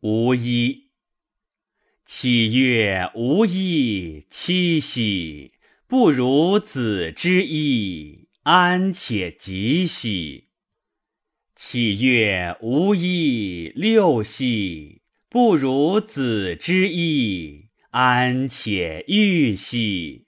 无衣。岂曰无衣七兮，不如子之衣，安且及兮？岂曰无衣六兮，不如子之衣，安且欲兮？